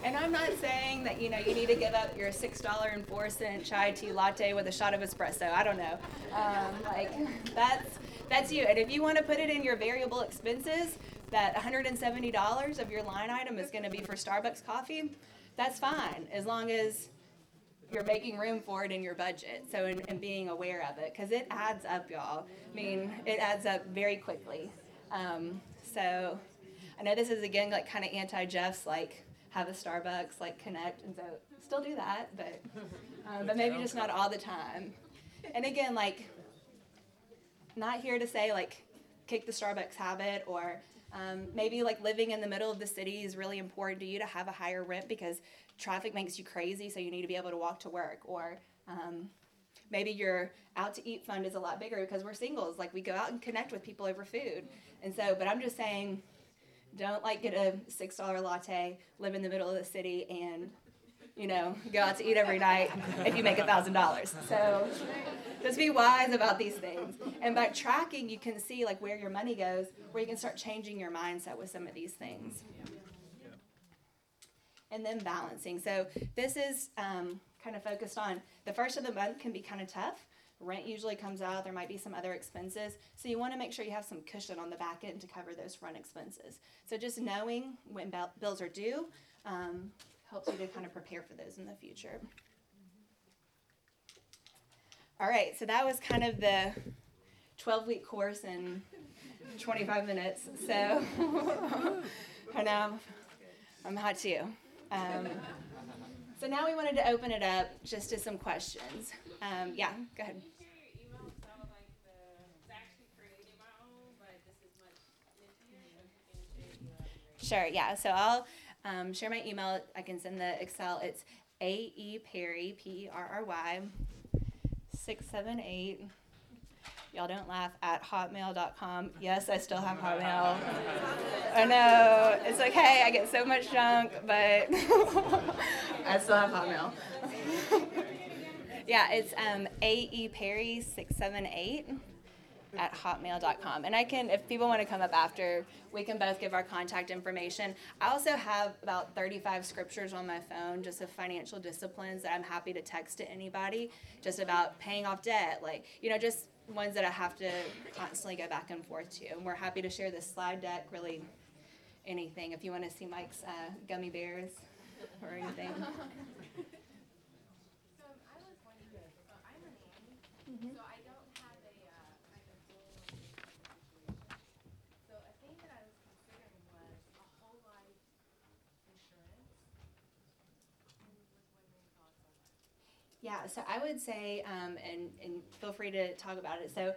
and I'm not saying that you know you need to give up your six dollar and four cent chai tea latte with a shot of espresso. I don't know. Um, like that's that's you. And if you want to put it in your variable expenses, that $170 of your line item is going to be for Starbucks coffee. That's fine as long as you're making room for it in your budget. So, and, being aware of it, because it adds up, y'all. I mean, it adds up very quickly. Um, so, I know this is again like kind of anti Jeff's, like have a Starbucks, like connect, and so still do that, but *laughs* um, but maybe just not all the time. And again, like not here to say like kick the Starbucks habit or um, maybe like living in the middle of the city is really important to you to have a higher rent because traffic makes you crazy, so you need to be able to walk to work. Or um, maybe your out to eat fund is a lot bigger because we're singles. Like we go out and connect with people over food. And so, but I'm just saying, don't like get a six dollar latte, live in the middle of the city, and you know go out to eat every night if you make a thousand dollars. So just be wise about these things. And by tracking, you can see like where your money goes, where you can start changing your mindset with some of these things and then balancing. So this is um, kind of focused on the first of the month can be kind of tough. Rent usually comes out. There might be some other expenses. So you want to make sure you have some cushion on the back end to cover those front expenses. So just knowing when bills are due um, helps you to kind of prepare for those in the future. All right, so that was kind of the 12 week course in 25 minutes. So *laughs* I know I'm hot too. Um, so now we wanted to open it up just to some questions. Um, yeah, go ahead. Sure, yeah. So I'll um, share my email. I can send the Excel. It's A E Perry, P E R R Y, 678 Y'all don't laugh at hotmail.com. Yes, I still have Hotmail. I know. It's okay. I get so much junk, but *laughs* I still have Hotmail. *laughs* yeah, it's um, AE Perry 678 at hotmail.com. And I can, if people want to come up after, we can both give our contact information. I also have about 35 scriptures on my phone, just of financial disciplines that I'm happy to text to anybody, just about paying off debt, like, you know, just ones that I have to constantly go back and forth to. And we're happy to share this slide deck, really anything. If you want to see Mike's uh, gummy bears or anything. *laughs* Yeah, so I would say, um, and, and feel free to talk about it. So,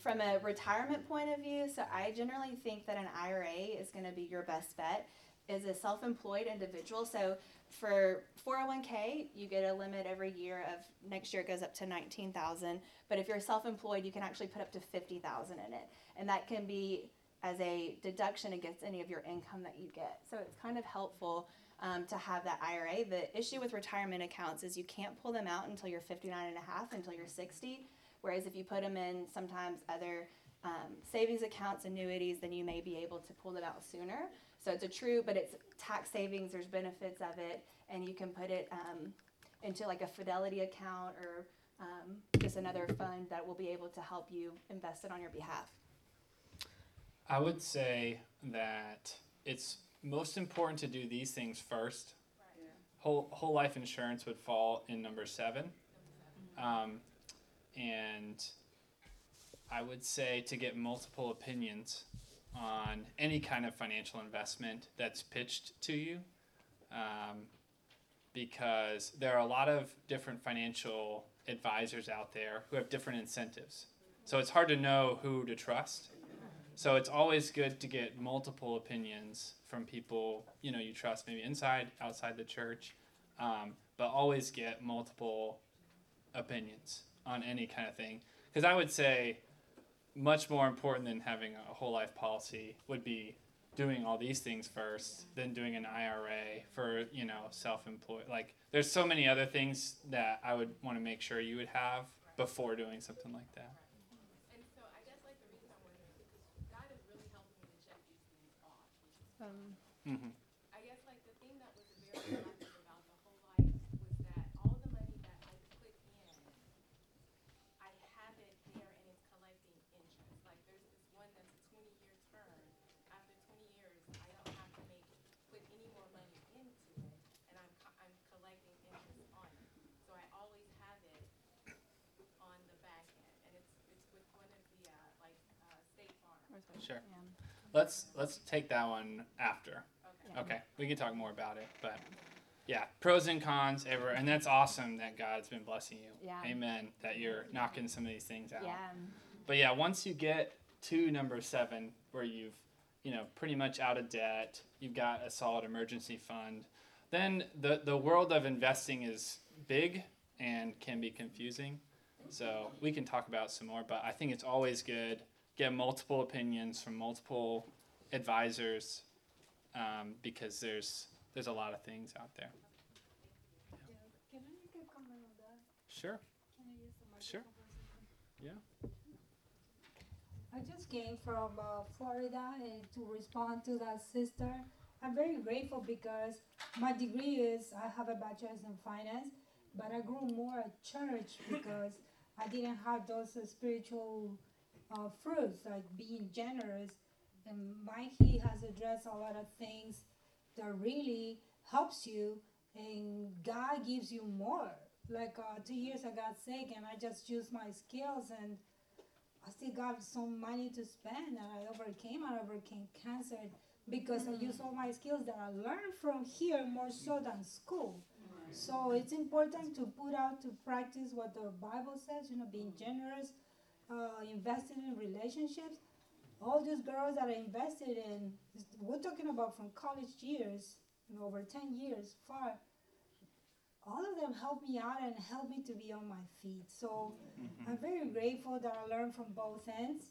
from a retirement point of view, so I generally think that an IRA is going to be your best bet. Is a self-employed individual. So for 401k, you get a limit every year of next year it goes up to 19,000. But if you're self-employed, you can actually put up to 50,000 in it, and that can be as a deduction against any of your income that you get. So it's kind of helpful um, to have that IRA. The issue with retirement accounts is you can't pull them out until you're 59 and a half, until you're 60. Whereas if you put them in sometimes other um, savings accounts, annuities, then you may be able to pull them out sooner. So it's a true, but it's tax savings. There's benefits of it, and you can put it um, into like a Fidelity account or um, just another fund that will be able to help you invest it on your behalf. I would say that it's most important to do these things first. Whole whole life insurance would fall in number seven, um, and I would say to get multiple opinions on any kind of financial investment that's pitched to you, um, because there are a lot of different financial advisors out there who have different incentives. So it's hard to know who to trust. So it's always good to get multiple opinions from people you know you trust, maybe inside, outside the church, um, but always get multiple opinions on any kind of thing. Because I would say much more important than having a whole life policy would be doing all these things first, then doing an IRA for you know self-employed. Like there's so many other things that I would want to make sure you would have before doing something like that. And so I guess like the reason I'm wondering is because God is really helping me to check these things off. which is Hmm I guess like the thing that was very *coughs* attractive about the whole life was that all the money that I put in, I have it there and it's collecting interest. Like there's this one that's a twenty year term. After twenty years, I don't have to make, put any more money into it and I'm, co- I'm collecting interest on it. So I always have it on the back end and it's, it's with one of the, uh, like, uh, State Farm. Sure. yeah. Let's let's take that one after. Okay. Okay, we can talk more about it, but yeah, pros and cons ever, and that's awesome that God's been blessing you. Yeah. Amen. That you're knocking some of these things out. Yeah. But yeah, once you get to number seven, where you've you know pretty much out of debt, you've got a solid emergency fund, then the the world of investing is big and can be confusing. So we can talk about some more, but I think it's always good get multiple opinions from multiple advisors um, because there's there's a lot of things out there. Can I make a comment on that? Sure. I Sure. microphone for a second? I just came from uh, Florida and to respond to that sister. I'm very grateful because my degree is I have a bachelor's in finance, but I grew more at church because I didn't have those uh, spiritual uh, fruits like being generous. And Mikey has addressed a lot of things that really helps you, and God gives you more. Like uh, two years I got sick, and I just used my skills, and I still got some money to spend, and I overcame. I overcame cancer because I used all my skills that I learned from here more so than school. So it's important to put out to practice what the Bible says. You know, being generous, uh, investing in relationships. All these girls that I invested in, we're talking about from college years, you know, over 10 years, far. All of them helped me out and helped me to be on my feet. So I'm very grateful that I learned from both ends.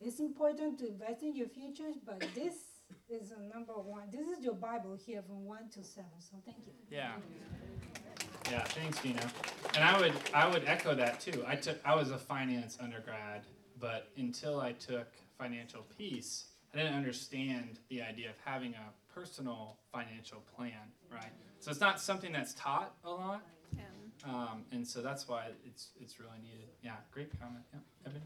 It's important to invest in your futures, but this is a number one. This is your Bible here from 1 to 7. So thank you. Yeah. Yeah. Thanks, Gina. And I would I would echo that too. I took I was a finance undergrad, but until I took financial peace, I didn't understand the idea of having a personal financial plan, right? So it's not something that's taught a lot, Yeah. um, and so that's why it's it's really needed. Yeah, great comment. Yeah, Evan.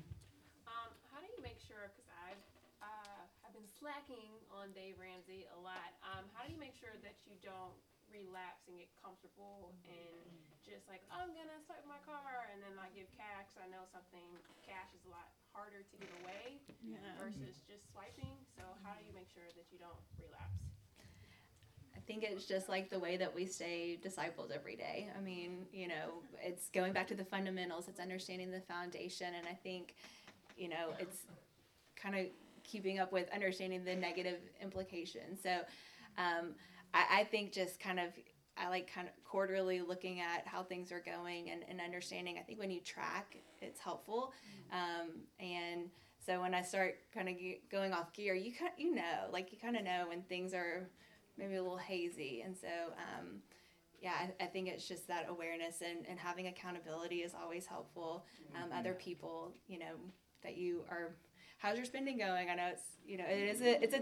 Um, how do you make sure, because I've, uh, have been slacking on Dave Ramsey a lot, um, how do you make sure that you don't relapse and get comfortable and just like, I'm gonna swipe my car and then not give cash, 'cause I know something, cash is a lot harder to give away Yeah. versus just swiping, so how do you make sure that you don't relapse? I think it's just like the way that we stay disciples every day. I mean, you know, it's going back to the fundamentals, it's understanding the foundation, and I think, you know, it's kind of keeping up with understanding the negative implications. So, um, I, I think just kind of, I like kind of quarterly looking at how things are going and, and understanding. I think when you track, it's helpful. Um, and So when I start kind of going off gear, you kind you know, like you kind of know when things are maybe a little hazy. And so, um, yeah, I, I, think it's just that awareness and, and having accountability is always helpful. Um, mm-hmm. Other people, you know, that you are. How's your spending going? I know it's you know it is a it's a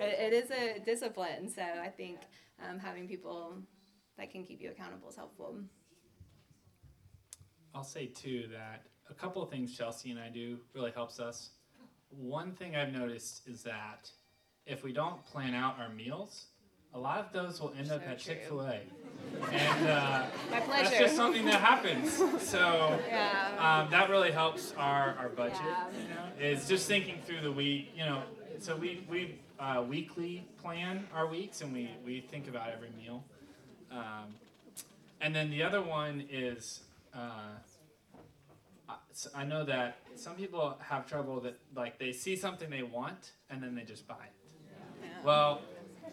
*laughs* it is a discipline. So I think um, having people that can keep you accountable is helpful. I'll say too that a couple of things Chelsea and I do really helps us. One thing I've noticed is that if we don't plan out our meals, a lot of those will end so up at Chick Fil A, and uh, that's just something that happens. So *laughs* yeah. um, that really helps our, our budget. Yeah. You know, is just thinking through the week. You know, so we we uh, weekly plan our weeks, and we we think about every meal. Um, and then the other one is. Uh, I know that some people have trouble that like they see something they want and then they just buy it. Yeah. Well,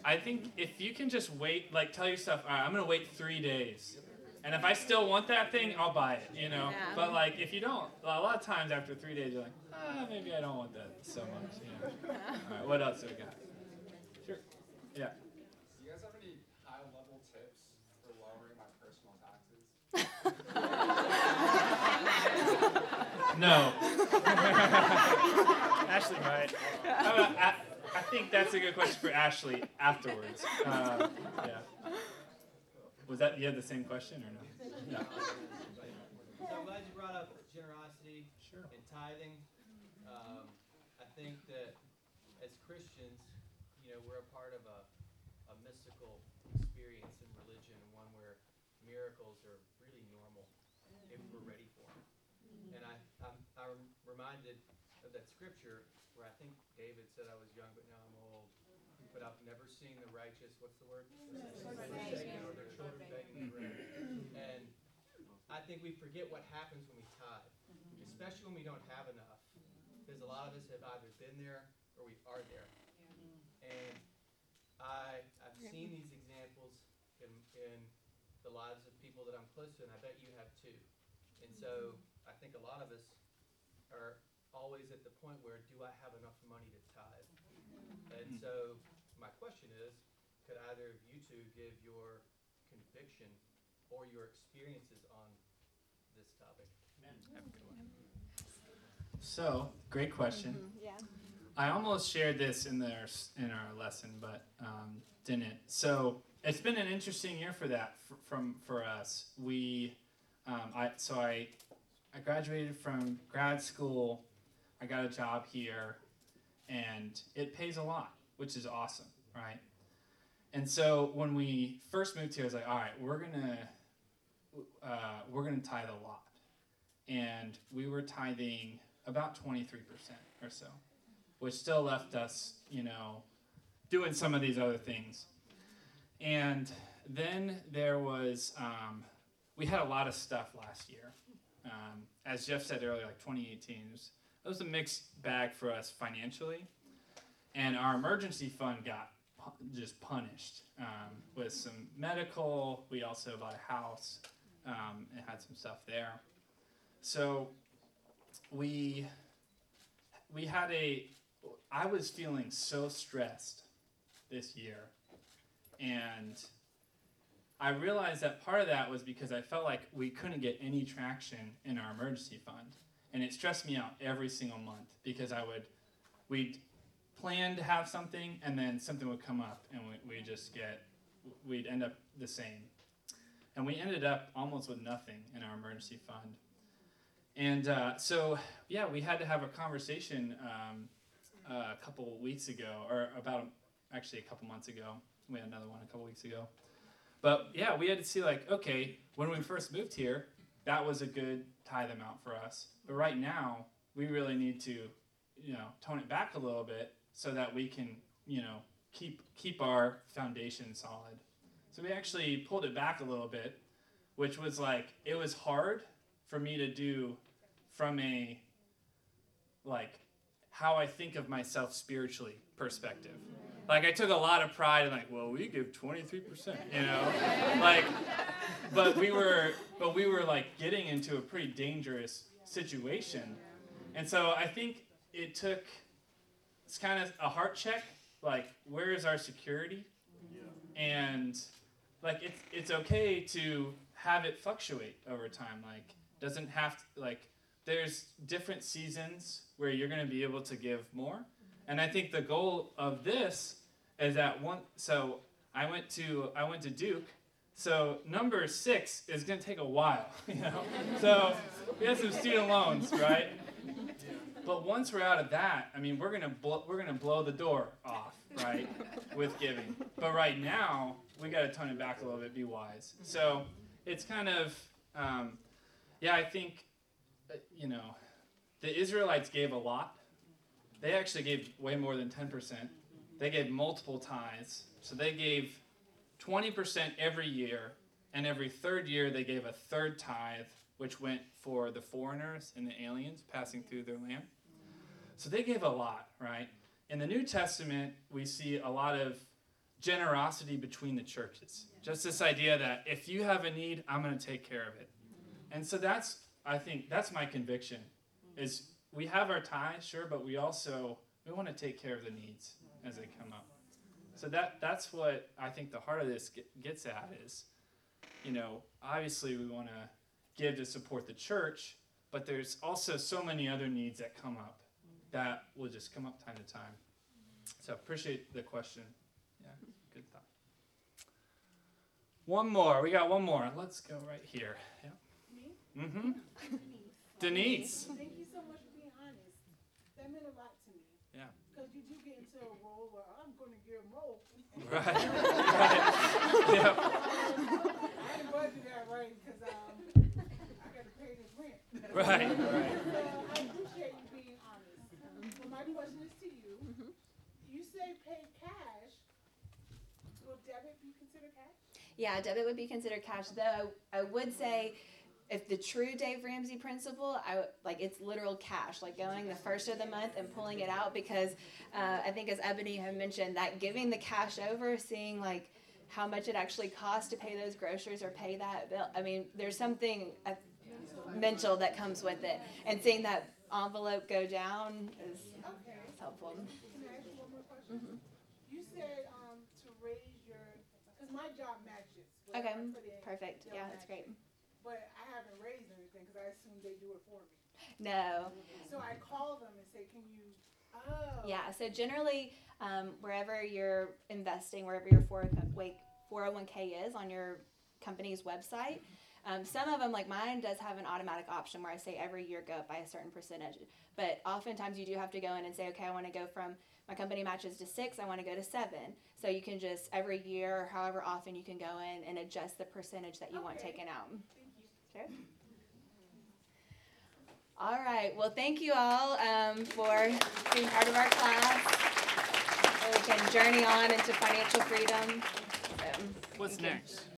I think if you can just wait, like tell yourself, all right, I'm gonna wait three days, and if I still want that thing, I'll buy it. You know. Yeah. But like if you don't, a lot of times after three days, you're like, ah, maybe I don't want that so much. You know. *laughs* all right, what else do we got? Sure. Yeah. Do you guys have any high level tips for lowering my personal taxes? No. *laughs* Ashley might. I, I, think that's a good question for Ashley afterwards. Uh, yeah. Was that you had the same question or no? Yeah. So I'm glad you brought up generosity sure. and tithing. Um, I think that as Christians, you know, we're a part of a, a mystical experience in religion, one where miracles are really normal if we're ready for them. And I, I'm, I'm reminded of that scripture where I think David said I was young, but now I'm old. But I've never seen the righteous, what's the word? Forsaken or their children begging bread. And I think we forget what happens when we tithe, especially when we don't have enough. Because a lot of us have either been there or we are there. And I, I've seen these examples in, in the lives of people that I'm close to, and I bet you have too. And so I think a lot of us are always at the point where, do I have enough money to tithe? And so my question is, could either of you two give your conviction or your experiences on this topic? So, great question. Mm-hmm, yeah. I almost shared this in their in our lesson, but um, didn't. So it's been an interesting year for that for, from for us. We, um, I so I I graduated from grad school. I got a job here, and it pays a lot, which is awesome, right? And so when we first moved here, I was like, all right, we're gonna uh, we're gonna tithe a lot, and we were tithing about twenty three percent or so, which still left us, you know, doing some of these other things. And then there was um, we had a lot of stuff last year um, as Jeff said earlier, like 2018, it was, it was a mixed bag for us financially. And our emergency fund got just punished um, with some medical. We also bought a house um, and had some stuff there. So we we had a I was feeling so stressed this year and I realized that part of that was because I felt like we couldn't get any traction in our emergency fund. And it stressed me out every single month because I would, we'd plan to have something and then something would come up and we, we just get, we'd end up the same. And we ended up almost with nothing in our emergency fund. And uh, so, yeah, we had to have a conversation um, uh, a couple weeks ago, or about actually a couple months ago. We had another one a couple weeks ago but yeah, we had to see like, okay, when we first moved here, that was a good tithe amount for us. But right now, we really need to, you know, tone it back a little bit so that we can, you know, keep keep our foundation solid. So we actually pulled it back a little bit, which was like it was hard for me to do from a like how I think of myself spiritually perspective like I took a lot of pride in like, well, we give 23%, you know? like but we were but we were like getting into a pretty dangerous situation. And so I think it took it's kind of a heart check. Like, where is our security? And like, it's it's okay to have it fluctuate over time. Like, doesn't have to, like there's different seasons where you're going to be able to give more. And I think the goal of this is that one. So I went to I went to Duke. So number six is going to take a while, *laughs* you know. So we have some student loans, right? But once we're out of that, I mean, we're gonna we're gonna blow the door off, right, with giving. But right now, we got to tone it back a little bit, be wise. So it's kind of, um, yeah, I think, uh, you know, the Israelites gave a lot. They actually gave way more than ten percent. They gave multiple tithes. So they gave twenty percent every year, and every third year they gave a third tithe, which went for the foreigners and the aliens passing through their land. So they gave a lot, right? In the New Testament, we see a lot of generosity between the churches. Just this idea that if you have a need, I'm going to take care of it. And so that's, I think, that's my conviction. Is we have our tithes, sure, but we also we want to take care of the needs as they come up. So that that's what I think the heart of this get, gets at is, you know, obviously we want to give to support the church, but there's also so many other needs that come up that will just come up time to time. So appreciate the question. Yeah, good thought. One more. We got one more. Let's go right here. Yeah. Me? Mm-hmm. Denise. Thank you so much for being honest. That meant a lot to me. Yeah. Because you do get into a role where I'm going to give more. *laughs* Right. right. Yeah. I didn't budget that right because um, I got to pay this rent. Right. Right. So I appreciate you being honest. But my question is to you. You say pay cash. Will debit be considered cash? Yeah, debit would be considered cash, though I would say if the true Dave Ramsey principle, I like it's literal cash, like going the first of the month and pulling it out because uh, I think as Ebony had mentioned, that giving the cash over, seeing like how much it actually costs to pay those groceries or pay that bill. I mean, there's something uh, mental that comes with it, and seeing that envelope go down is, is helpful. Can I ask you one more question? You said um, to raise your, because my job matches. Okay, whatever I put in, perfect. Yeah, that's great. But Haven't raised anything because I assume they do it for me. No. So I call them and say, can you, oh. Yeah, so generally, um, wherever you're investing, wherever your 401k is on your company's website, um, some of them, like mine, does have an automatic option where I say every year go up by a certain percentage. But oftentimes you do have to go in and say, okay, I want to go from my company matches to six, I want to go to seven. So you can just every year, or however often, you can go in and adjust the percentage that you want taken out. All right. Well, thank you all um, for being part of our class. So we can journey on into financial freedom. So, What's next?